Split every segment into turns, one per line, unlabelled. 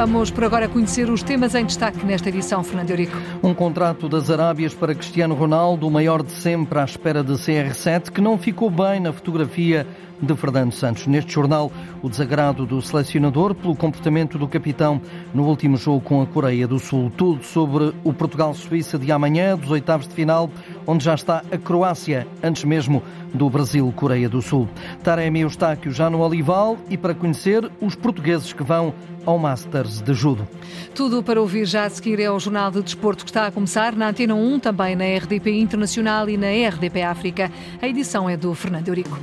Vamos por agora conhecer os temas em destaque nesta edição, Fernando Eurico.
Um contrato das Arábias para Cristiano Ronaldo, o maior de sempre à espera de CR7, que não ficou bem na fotografia de Fernando Santos. Neste jornal, o desagrado do selecionador pelo comportamento do capitão no último jogo com a Coreia do Sul. Tudo sobre o Portugal-Suíça de amanhã, dos oitavos de final, onde já está a Croácia, antes mesmo do Brasil-Coreia do Sul. Taremi Eustáquio já no Olival e para conhecer os portugueses que vão ao Masters de Judo.
Tudo para ouvir já a seguir é o Jornal de Desporto que está a começar na Antena 1, também na RDP Internacional e na RDP África. A edição é do Fernando Eurico.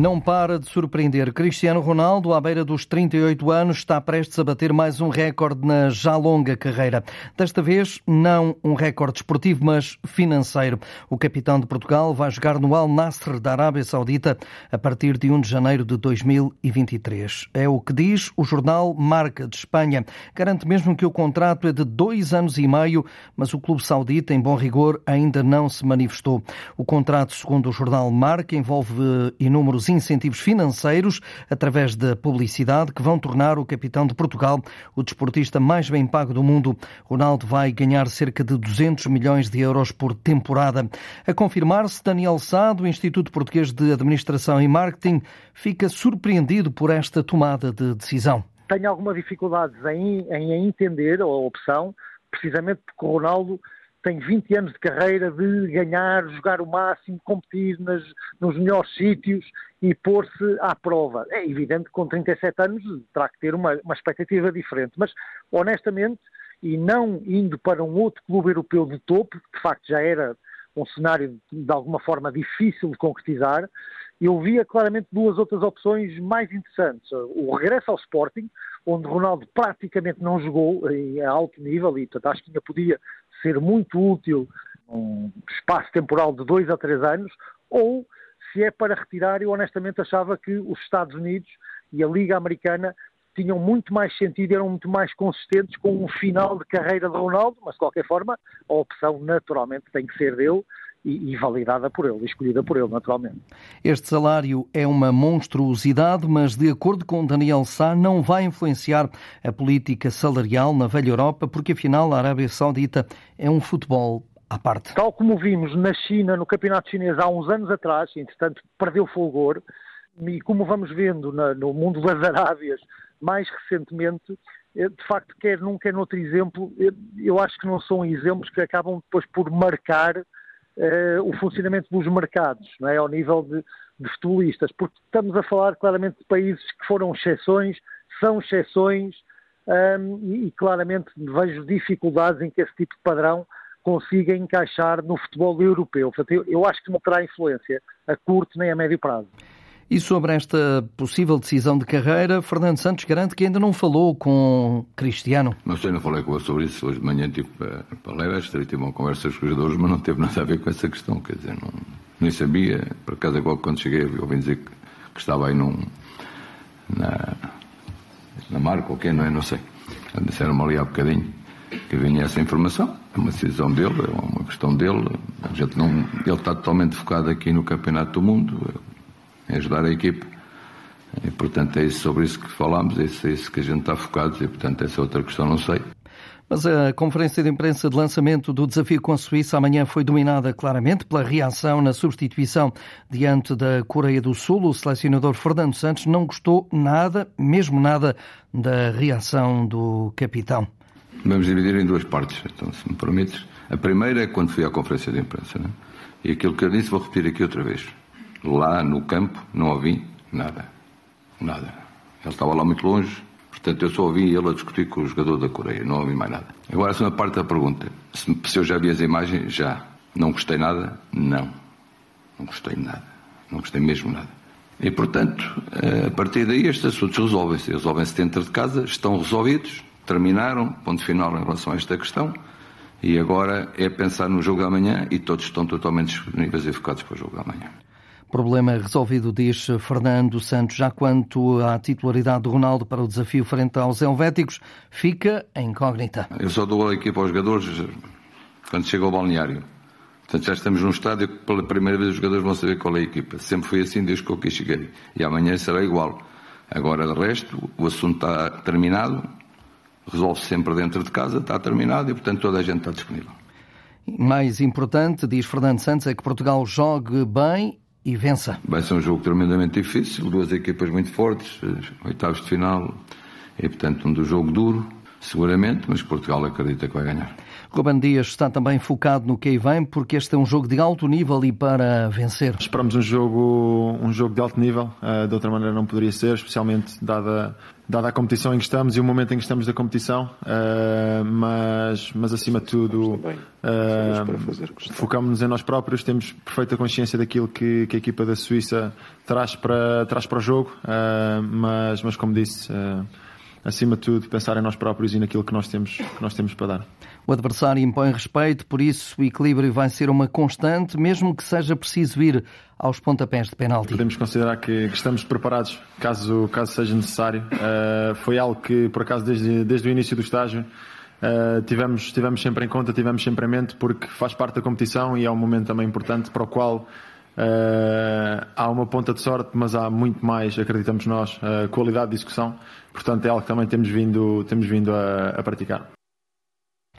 Não para de surpreender. Cristiano Ronaldo, à beira dos 38 anos, está prestes a bater mais um recorde na já longa carreira. Desta vez, não um recorde esportivo, mas financeiro. O capitão de Portugal vai jogar no Al Nasser da Arábia Saudita a partir de 1 de janeiro de 2023. É o que diz o jornal Marca de Espanha. Garante mesmo que o contrato é de dois anos e meio, mas o clube saudita, em bom rigor, ainda não se manifestou. O contrato, segundo o jornal Marca, envolve inúmeros incentivos financeiros através da publicidade que vão tornar o capitão de Portugal o desportista mais bem pago do mundo. Ronaldo vai ganhar cerca de 200 milhões de euros por temporada. A confirmar-se, Daniel Sá, do Instituto Português de Administração e Marketing, fica surpreendido por esta tomada de decisão.
Tenho alguma dificuldade em, em entender a opção, precisamente porque o Ronaldo tem 20 anos de carreira de ganhar, jogar o máximo, competir nas, nos melhores sítios e pôr-se à prova. É evidente que com 37 anos terá que ter uma, uma expectativa diferente, mas honestamente, e não indo para um outro clube europeu de topo, que de facto já era um cenário de alguma forma difícil de concretizar, eu via claramente duas outras opções mais interessantes. O regresso ao Sporting, onde Ronaldo praticamente não jogou em alto nível e portanto, acho que ainda podia ser muito útil um espaço temporal de dois a três anos, ou se é para retirar, eu honestamente achava que os Estados Unidos e a Liga Americana tinham muito mais sentido, eram muito mais consistentes com um final de carreira de Ronaldo, mas de qualquer forma a opção naturalmente tem que ser dele e, e, validada por ele, escolhida por ele, naturalmente.
Este salário é uma monstruosidade, mas de acordo com Daniel Sá, não vai influenciar a política salarial na velha Europa, porque afinal a Arábia Saudita é um futebol à parte.
Tal como vimos na China, no campeonato chinês há uns anos atrás, entretanto perdeu fulgor, e como vamos vendo na, no mundo das Arábias mais recentemente, eh, de facto, quer num, quer noutro exemplo, eh, eu acho que não são exemplos que acabam depois por marcar uh, o funcionamento dos mercados, não é? ao nível de, de futebolistas, porque estamos a falar claramente de países que foram exceções, são exceções, um, e, e claramente vejo dificuldades em que esse tipo de padrão consiga encaixar no futebol europeu. Portanto, eu, eu acho que não terá influência a curto nem a médio prazo.
E sobre esta possível decisão de carreira, Fernando Santos garante que ainda não falou com Cristiano.
Mas eu não falei com ele sobre isso. Hoje de manhã tive para, Leicester e tive uma conversa com os jogadores, mas não teve nada a ver com essa questão. Quer dizer, não, nem sabia. Por acaso, agora quando cheguei, ouvi dizer que, que estava aí num, na, na marca ou quê, não é? Não sei. Disseram-me ali há bocadinho que vinha essa informação. É uma decisão dele, é uma questão dele. A gente não, ele está totalmente focado aqui no Campeonato do Mundo ajudar a equipe. E, portanto, é isso, sobre isso que falamos, é isso, é isso que a gente está focado e, portanto, essa outra questão não sei.
Mas a conferência de imprensa de lançamento do desafio com a Suíça amanhã foi dominada claramente pela reação na substituição diante da Coreia do Sul. O selecionador Fernando Santos não gostou nada, mesmo nada, da reação do capitão.
Vamos dividir em duas partes, então, se me permites. A primeira é quando fui à conferência de imprensa. Né? E aquilo que eu disse vou repetir aqui outra vez. Lá no campo não ouvi nada. Nada. Ele estava lá muito longe, portanto eu só ouvi ele a discutir com o jogador da Coreia, não ouvi mais nada. Agora a parte da pergunta. Se, se eu já vi as imagens, já. Não gostei nada? Não. Não gostei nada. Não gostei mesmo nada. E, portanto, eh, a partir daí estes assuntos resolvem-se. Resolvem-se dentro de casa, estão resolvidos, terminaram, ponto final em relação a esta questão. E agora é pensar no jogo amanhã e todos estão totalmente disponíveis e focados para o jogo amanhã.
Problema resolvido, diz Fernando Santos. Já quanto à titularidade de Ronaldo para o desafio frente aos helvéticos, fica incógnita.
Eu só dou a equipa aos jogadores quando chega ao balneário. Portanto, já estamos num estádio que pela primeira vez os jogadores vão saber qual é a equipa. Sempre foi assim desde que eu aqui cheguei. E amanhã será igual. Agora, de resto, o assunto está terminado, resolve-se sempre dentro de casa, está terminado e, portanto, toda a gente está disponível.
Mais importante, diz Fernando Santos, é que Portugal jogue bem e vença.
Vai ser um jogo tremendamente difícil, duas equipas muito fortes, oitavos de final, e, portanto, um do jogo duro, seguramente, mas Portugal acredita que vai ganhar.
Ruben Dias está também focado no que aí vem, porque este é um jogo de alto nível e para vencer.
Esperamos um jogo, um jogo de alto nível, uh, de outra maneira não poderia ser, especialmente dada, dada a competição em que estamos e o momento em que estamos da competição, uh, mas, mas acima de tudo uh, focamos-nos em nós próprios, temos perfeita consciência daquilo que, que a equipa da Suíça traz para, traz para o jogo, mas, mas como disse, acima de tudo pensar em nós próprios e naquilo que nós temos, que nós temos para dar.
O adversário impõe respeito, por isso o equilíbrio vai ser uma constante, mesmo que seja preciso ir aos pontapés de penalti.
Podemos considerar que, que estamos preparados caso, caso seja necessário. Uh, foi algo que, por acaso, desde, desde o início do estágio, uh, tivemos, tivemos sempre em conta, tivemos sempre em mente, porque faz parte da competição e é um momento também importante para o qual Uh, há uma ponta de sorte, mas há muito mais, acreditamos nós, uh, qualidade de discussão. Portanto, é algo que também temos vindo, temos vindo a, a praticar.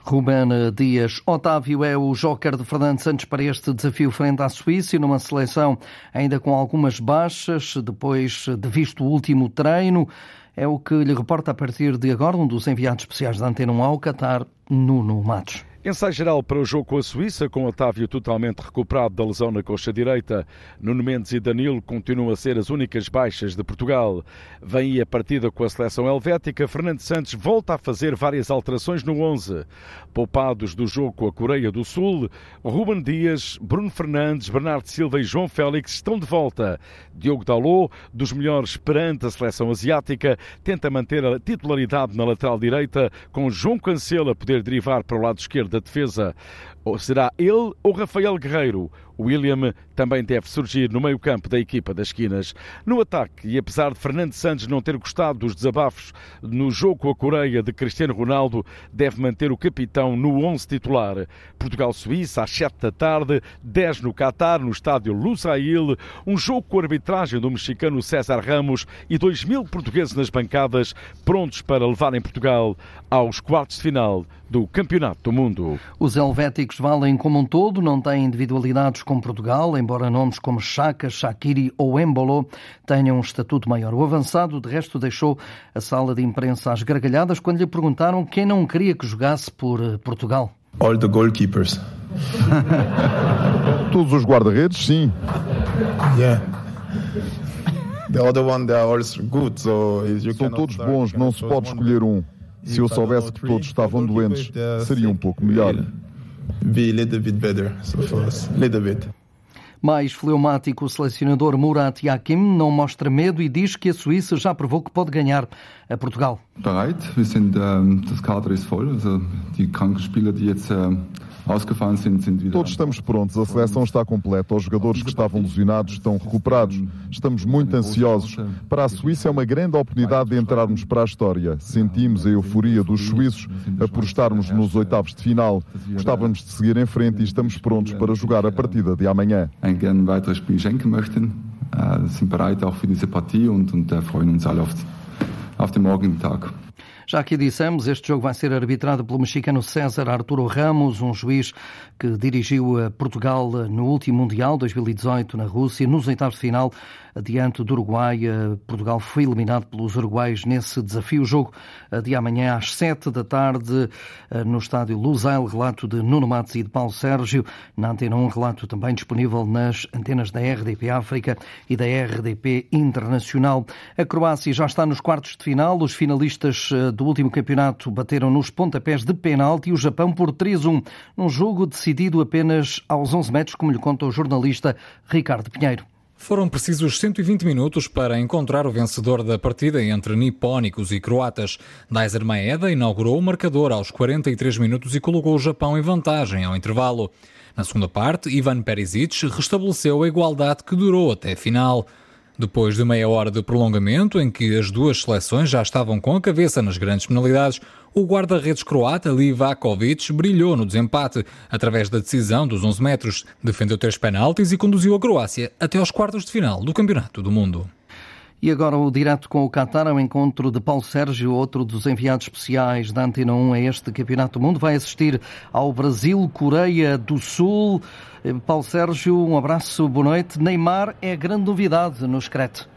Ruben Dias Otávio é o joker de Fernando Santos para este desafio frente à Suíça, numa seleção ainda com algumas baixas, depois de visto o último treino. É o que lhe reporta a partir de agora um dos enviados especiais da Antena 1 ao Qatar, Nuno Matos.
Ensaio geral para o jogo com a Suíça, com Otávio totalmente recuperado da lesão na coxa direita. Nuno Mendes e Danilo continuam a ser as únicas baixas de Portugal. Vem aí a partida com a seleção helvética. Fernando Santos volta a fazer várias alterações no 11. Poupados do jogo com a Coreia do Sul, Ruben Dias, Bruno Fernandes, Bernardo Silva e João Félix estão de volta. Diogo Dalot, dos melhores perante a seleção asiática, tenta manter a titularidade na lateral direita, com João Cancelo a poder derivar para o lado esquerdo da defesa. Ou será ele ou Rafael Guerreiro? William também deve surgir no meio-campo da equipa das esquinas. No ataque, e apesar de Fernando Santos não ter gostado dos desabafos no jogo com a Coreia de Cristiano Ronaldo, deve manter o capitão no 11 titular. Portugal-Suíça às 7 da tarde, 10 no Qatar, no estádio Lusail, um jogo com a arbitragem do mexicano César Ramos e 2 mil portugueses nas bancadas, prontos para levarem Portugal aos quartos de final do Campeonato do Mundo.
Os helvéticos valem como um todo, não têm individualidades com Portugal, embora nomes como Chaka, Shakiri ou Embolo tenham um estatuto maior. O avançado, de resto, deixou a sala de imprensa às gargalhadas quando lhe perguntaram quem não queria que jogasse por eh, Portugal.
All the goalkeepers.
Todos os guarda-redes, sim.
Yeah. The other one, they are all good, so you
São todos bons, não se pode escolher um. Se eu soubesse que todos estavam doentes, seria um pouco melhor
be a little bit better. So for us, little bit.
Mais fleumático, o selecionador Murat Yakin não mostra medo e diz que a Suíça já provou que pode ganhar a Portugal.
Bereit, wir sind, ähm, das Kader ist voll, also die kranken Spieler, die jetzt äh,
Todos estamos prontos, a seleção está completa, os jogadores que estavam lesionados estão recuperados. Estamos muito ansiosos. Para a Suíça é uma grande oportunidade de entrarmos para a história. Sentimos a euforia dos suíços por estarmos nos oitavos de final. Gostávamos de seguir em frente e estamos prontos para jogar a partida de amanhã.
Äh, sind bereit auch für diese Partie und, und äh, freuen uns alle auf, auf den morgigen Tag.
Já aqui dissemos, este jogo vai ser arbitrado pelo mexicano César Arturo Ramos, um juiz que dirigiu Portugal no último Mundial 2018 na Rússia, nos oitavos de final, diante do Uruguai. Portugal foi eliminado pelos uruguaios nesse desafio. O jogo de amanhã às sete da tarde no estádio Lusail, relato de Nuno Matos e de Paulo Sérgio. Na Antena 1, relato também disponível nas antenas da RDP África e da RDP Internacional. A Croácia já está nos quartos de final. Os finalistas do último campeonato bateram nos pontapés de penalti o Japão por 3-1, num jogo decidido decidido apenas aos 11 metros, como lhe conta o jornalista Ricardo Pinheiro.
Foram precisos 120 minutos para encontrar o vencedor da partida entre nipónicos e croatas. Daiser Maeda inaugurou o marcador aos 43 minutos e colocou o Japão em vantagem ao intervalo. Na segunda parte, Ivan Perisic restabeleceu a igualdade que durou até a final. Depois de meia hora de prolongamento, em que as duas seleções já estavam com a cabeça nas grandes penalidades, o guarda-redes croata Livakovic brilhou no desempate através da decisão dos 11 metros, defendeu três penaltis e conduziu a Croácia até aos quartos de final do Campeonato do Mundo.
E agora o direto com o Qatar ao encontro de Paulo Sérgio, outro dos enviados especiais da Antena 1 a este Campeonato do Mundo. Vai assistir ao Brasil-Coreia do Sul. Eh, Paulo Sérgio, um abraço, boa noite. Neymar é grande novidade no Screte.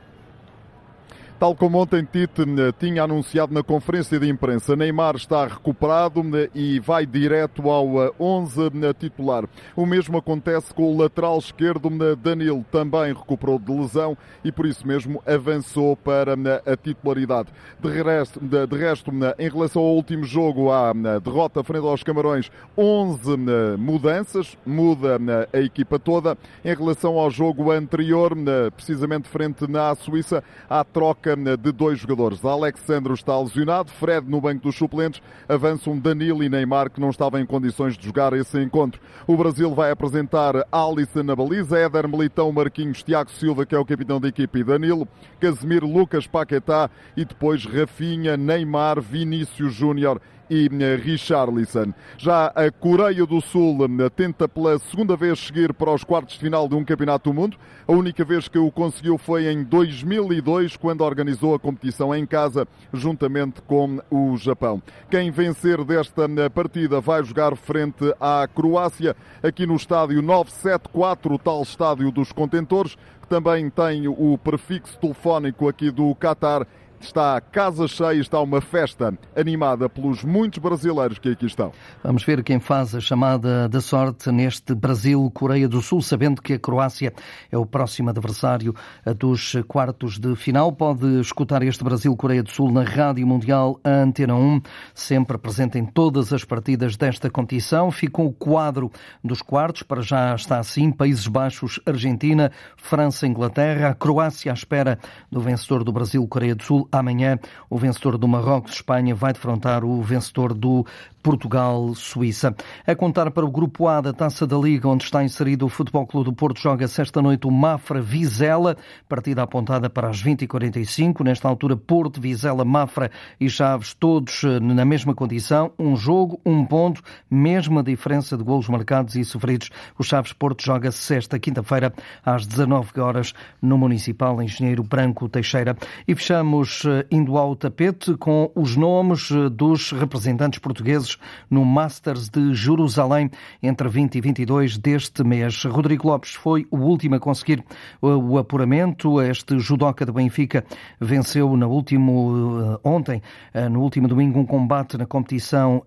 Tal como ontem Tite eh, tinha anunciado na conferência de imprensa, Neymar está recuperado eh, e vai direto ao 11 eh, titular. O mesmo acontece com o lateral esquerdo Danilo, também recuperou de lesão e por isso mesmo avançou para a titularidade. De resto, de resto em relação ao último jogo, à derrota frente aos Camarões, 11 mudanças, muda a equipa toda. Em relação ao jogo anterior, precisamente frente à Suíça, há troca troca de dois jogadores. Alexandre está lesionado, Fred no banco dos suplentes, avançam Danilo e Neymar que não estavam em condições de jogar esse encontro. O Brasil vai apresentar Alisson na baliza, Éder Militão, Marquinhos, Tiago Silva, que é o capitão da equipe, e Danilo, Casemiro, Lucas Paquetá e depois Rafinha, Neymar, Vinícius Júnior e eh, Richarlison. Já a Coreia do Sul eh, tenta pela segunda vez seguir para os quartos de final de um campeonato do mundo. A única vez que o conseguiu foi em 2002, quando organizou a competição em casa, juntamente com o Japão. Quem vencer desta eh, partida vai jogar frente à Croácia, aqui no estádio 974, o tal estádio dos contentores, que também tem o prefixo telefónico aqui do Qatar Está a casa cheia, está uma festa animada pelos muitos brasileiros que aqui estão.
Vamos ver quem faz a chamada da sorte neste Brasil-Coreia do Sul, sabendo que a Croácia é o próximo adversário dos quartos de final. Pode escutar este Brasil-Coreia do Sul na Rádio Mundial Antena 1, sempre presente em todas as partidas desta competição. Ficou o quadro dos quartos, para já está assim: Países Baixos, Argentina, França, Inglaterra, a Croácia à espera do vencedor do Brasil-Coreia do Sul Amanhã, o vencedor do Marrocos-Espanha vai defrontar o vencedor do Portugal-Suíça. A contar para o Grupo A da Taça da Liga, onde está inserido o Futebol Clube do Porto, joga esta noite o Mafra-Vizela, partida apontada para as 20h45. Nesta altura, Porto, Vizela, Mafra e Chaves, todos eh, na mesma condição. Um jogo, um ponto, mesma diferença de golos marcados e sofridos. O Chaves-Porto joga sexta, quinta-feira, às 19 horas no Municipal Engenheiro Branco Teixeira. E fechamos eh, indo ao tapete com os nomes eh, dos representantes portugueses no Masters de Jerusalém entre 20 e 22 deste mês. Rodrigo Lopes foi o último a conseguir eh, o apuramento. Este judoca de Benfica venceu no último ontem, no último domingo, um combate na competição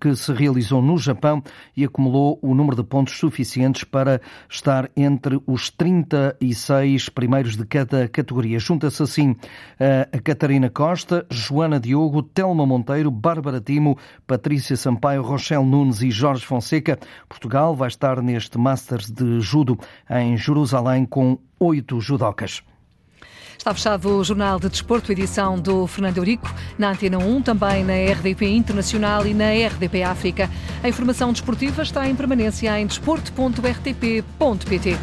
que se realizou no Japão e acumulou o número de pontos suficientes para estar entre os 36 primeiros de cada categoria. Junta-se assim a Catarina Costa, Joana Diogo, Telma Monteiro, Bárbara Timo, Patrícia Sampaio, Rochelle Nunes e Jorge Fonseca. Portugal vai estar neste Masters de Judo em Jerusalém com oito judocas.
Está fechado o Jornal de Desporto, edição do Fernando Eurico, na Antena 1, também na RDP Internacional e na RDP África. A informação desportiva está em permanência em desporto.rtp.pt.